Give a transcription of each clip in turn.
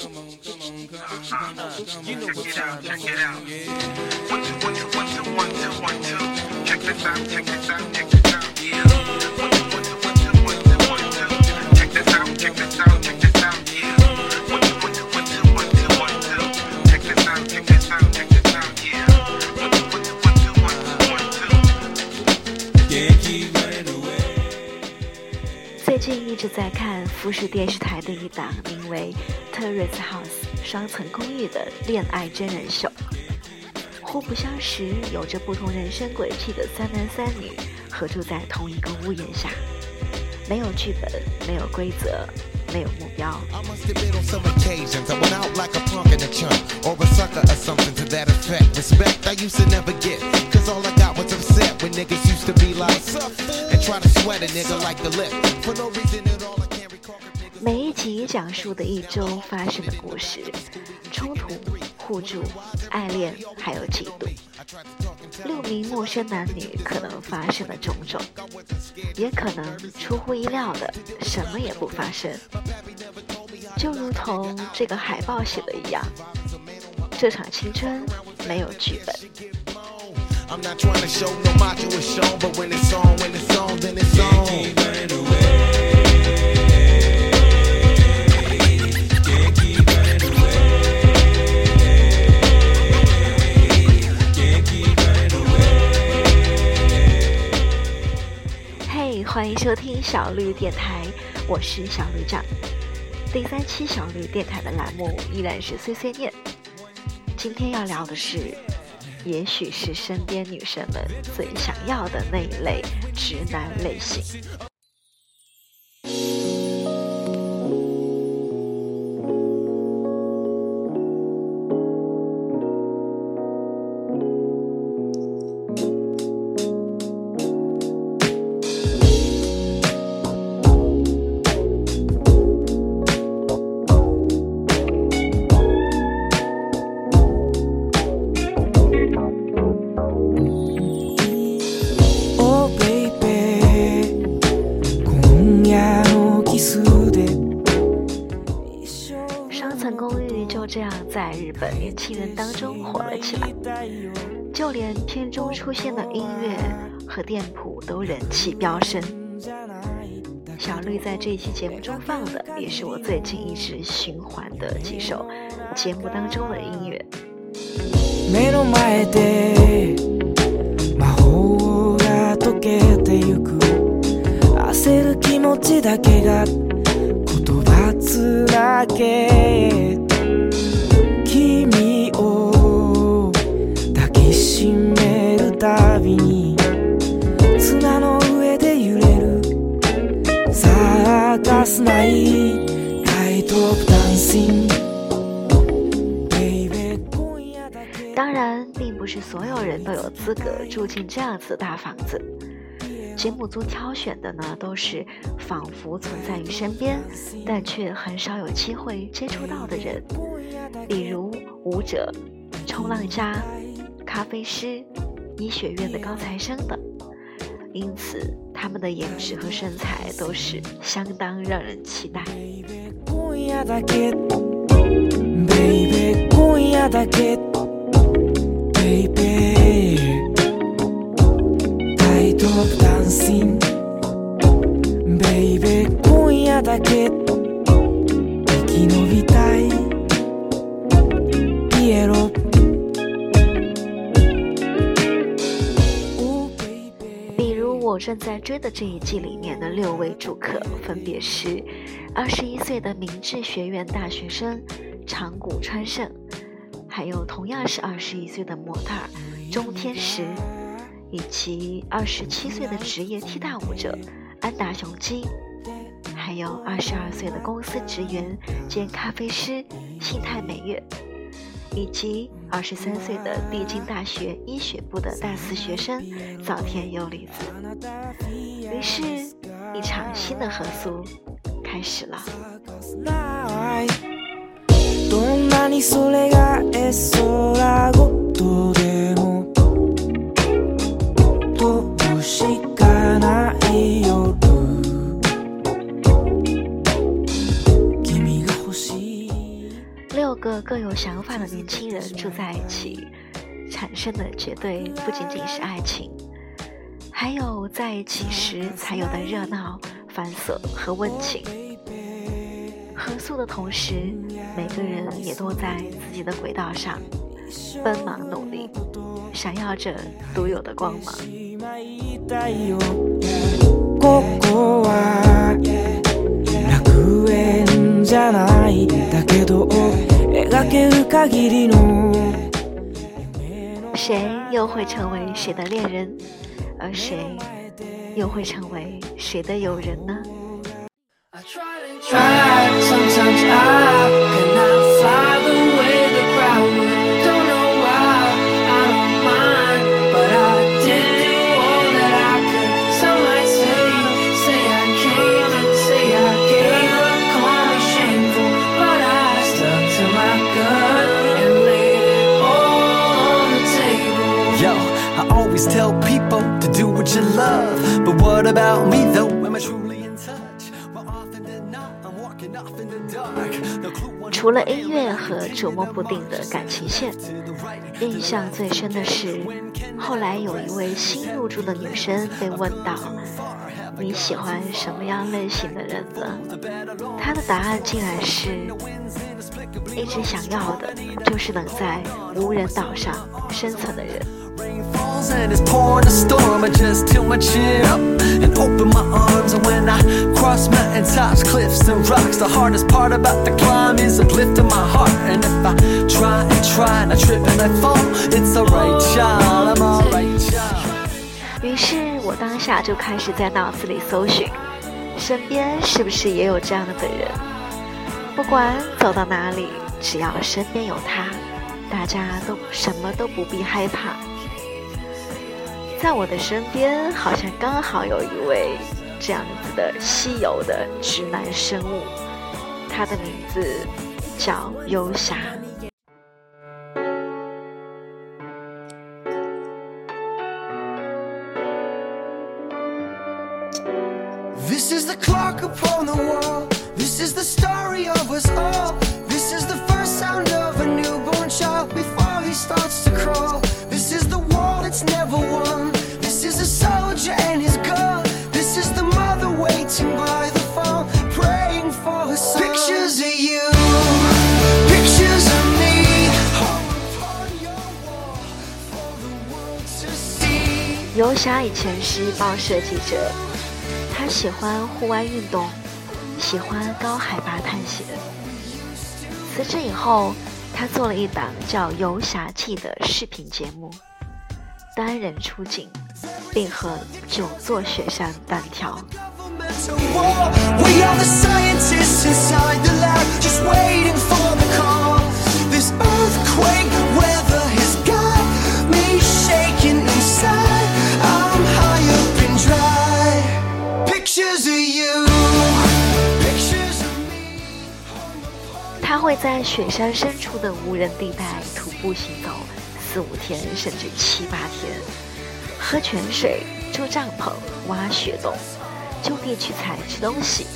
Come on, come on, come on. You know check it out, check it out. One, two, one, two, one, two, one, two, one, two. Check this out, check this out, check this out. Yeah. One, two, one, two, one, two, one, two, one, two. Check this out, check this out, check this out. 近一直在看富士电视台的一档名为《Terrace House》双层公寓的恋爱真人秀。互不相识、有着不同人生轨迹的三男三女合住在同一个屋檐下，没有剧本，没有规则，没有目标。每一集讲述的一周发生的故事，冲突、互助、爱恋，还有嫉妒。六名陌生男女可能发生的种种，也可能出乎意料的什么也不发生。就如同这个海报写的一样，这场青春没有剧本。嘿，欢迎收听小绿电台，我是小绿酱。第三期小绿电台的栏目依然是碎碎念。今天要聊的是，也许是身边女生们最想要的那一类直男类型。在日本年轻人当中火了起来，就连片中出现的音乐和店铺都人气飙升。小绿在这一期节目中放的，也是我最近一直循环的几首节目当中的音乐。当然，并不是所有人都有资格住进这样子的大房子。节目组挑选的呢，都是仿佛存在于身边，但却很少有机会接触到的人，比如舞者、冲浪家、咖啡师、医学院的高材生等。因此，他们的颜值和身材都是相当让人期待。正在追的这一季里面的六位住客，分别是二十一岁的明治学院大学生长谷川胜，还有同样是二十一岁的模特中天石，以及二十七岁的职业踢踏舞者安达雄基，还有二十二岁的公司职员兼咖啡师信太美月。以及二十三岁的帝京大学医学部的大四学生早田优里子，于是，一场新的合宿开始了。人住在一起，产生的绝对不仅仅是爱情，还有在一起时才有的热闹、繁琐和温情。合宿的同时，每个人也都在自己的轨道上奔忙努力，闪耀着独有的光芒。谁又会成为谁的恋人，而谁又会成为谁的友人呢？除了音乐和琢磨不定的感情线，印象最深的是，后来有一位新入住的女生被问到：“你喜欢什么样类型的人呢？”她的答案竟然是：“一直想要的就是能在无人岛上生存的人。” And it's pouring a storm I just tilt my chin up and open my arms And when I cross mountain tops, cliffs and rocks The hardest part about the climb is uplifting my heart And if I try and try and I trip and I fall It's alright child, I'm alright child 于是我当下就开始在脑子里搜寻，身边是不是也有这样的人？不管走到哪里，只要身边有他，大家都什么都不必害怕。在我的身边好像刚好有一位这样子的稀有的直男生物他的名字叫游侠 this is the clock upon the wall. This is the story of us all. 游侠以前是报社记者，他喜欢户外运动，喜欢高海拔探险。辞职以后，他做了一档叫《游侠记》的视频节目，单人出镜，并和九座雪山单挑。在雪山深处的无人地带徒步行走四五天，甚至七八天，喝泉水、住帐篷、挖雪洞、就地取材吃东西，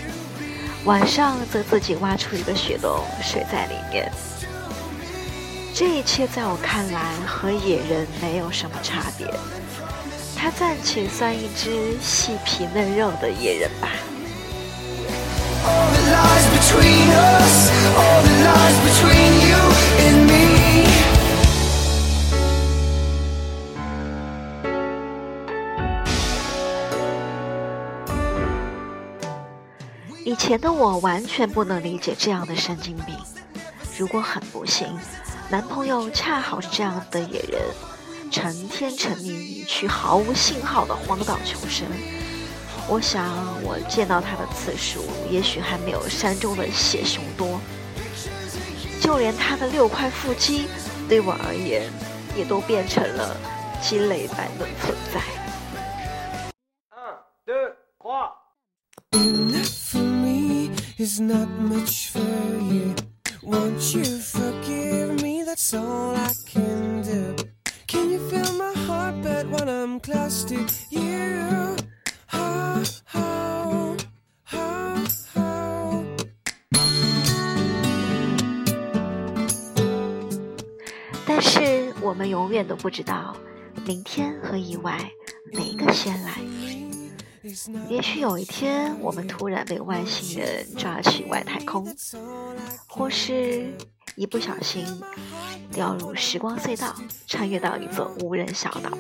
晚上则自己挖出一个雪洞睡在里面。这一切在我看来和野人没有什么差别。他暂且算一只细皮嫩肉的野人吧。以前的我完全不能理解这样的神经病。如果很不幸，男朋友恰好是这样的野人，成天沉迷于去毫无信号的荒岛求生。我想，我见到他的次数，也许还没有山中的血熊多。就连他的六块腹肌对我而言也都变成了鸡肋般的存在。我们永远都不知道明天和意外哪个先来。也许有一天，我们突然被外星人抓去外太空，或是一不小心掉入时光隧道，穿越到一座无人小岛。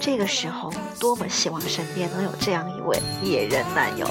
这个时候，多么希望身边能有这样一位野人男友。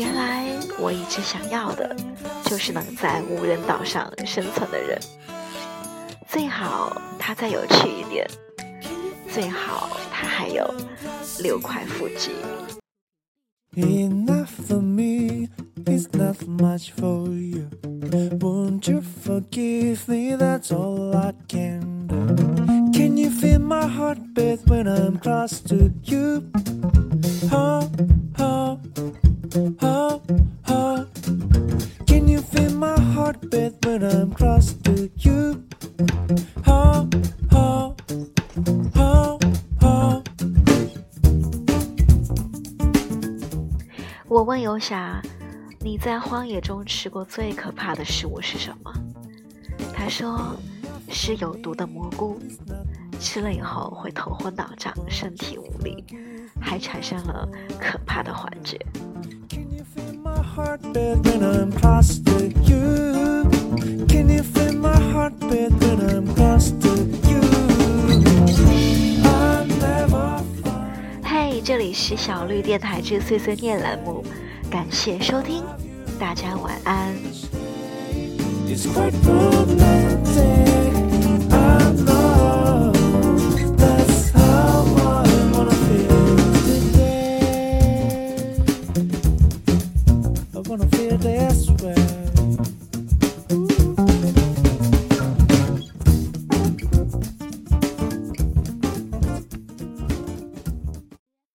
原来，我一直想要的，就是能在无人岛上生存的人。最好他再有趣一点，最好他还有六块腹肌。enough for me is not much for you won't you forgive me that's all i can do. Can you feel my heartbeat when I'm close to you? Oh, oh, ha Can you feel my heartbeat when I'm close to you? Oh, oh, oh, oh. 我问游侠：“你在荒野中吃过最可怕的食物是什么？”他说。是有毒的蘑菇，吃了以后会头昏脑胀、身体无力，还产生了可怕的幻觉。嘿，这里是小绿电台之碎碎念栏目，感谢收听，大家晚安。this way.